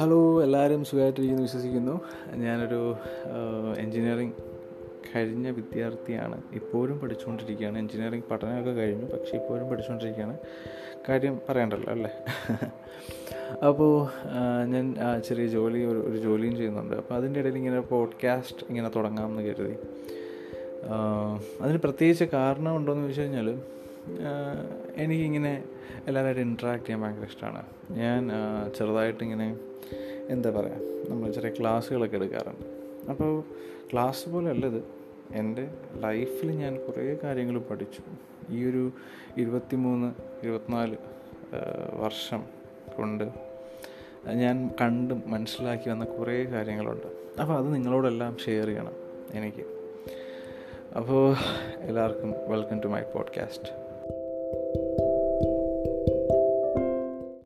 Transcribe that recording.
Hello എല്ലാവരും സുഖമായിട്ടിരിക്കുന്നു വിശ്വസിക്കുന്നു. ഞാനൊരു എൻജിനീയറിങ് കഴിഞ്ഞ വിദ്യാർത്ഥിയാണ്. ഇപ്പോഴും പഠിച്ചുകൊണ്ടിരിക്കുകയാണ്. എൻജിനീയറിങ് പഠനമൊക്കെ കഴിഞ്ഞു പക്ഷേ ഇപ്പോഴും പഠിച്ചുകൊണ്ടിരിക്കുകയാണ്. കാര്യം പറയണ്ടല്ലോ അല്ലേ? അപ്പോൾ ഞാൻ ചെറിയ ജോലി ഒരു ജോലിയും ചെയ്യുന്നുണ്ട്. അപ്പോൾ അതിന്റെ ഇടയിൽ ഇങ്ങനെ പോഡ്കാസ്റ്റ് ഇങ്ങനെ തുടങ്ങാമെന്ന് കരുതി. അതിന് പ്രത്യേകിച്ച് കാരണം ഉണ്ടോയെന്ന് ചോദിച്ചു കഴിഞ്ഞാൽ എനിക്കിങ്ങനെ എല്ലാവരുമായിട്ട് ഇൻട്രാക്ട് ചെയ്യാൻ ഭയങ്കര ഇഷ്ടമാണ്. ഞാൻ ചെറുതായിട്ടിങ്ങനെ എന്താ പറയുക നമ്മൾ ചെറിയ ക്ലാസ്സുകളൊക്കെ എടുക്കാറുണ്ട്. അപ്പോൾ ക്ലാസ് പോലെ അല്ലത് എന്റെ ലൈഫിൽ ഞാൻ കുറേ കാര്യങ്ങൾ പഠിച്ചു. ഈ ഒരു ഇരുപത്തി മൂന്ന് ഇരുപത്തിനാല് വർഷം കൊണ്ട് ഞാൻ കണ്ടും മനസ്സിലാക്കി വന്ന കുറേ കാര്യങ്ങളുണ്ട്. അപ്പോൾ അത് നിങ്ങളോടെല്ലാം ഷെയർ ചെയ്യണം എനിക്ക്. അപ്പോൾ എല്ലാവർക്കും welcome to my podcast Thank you.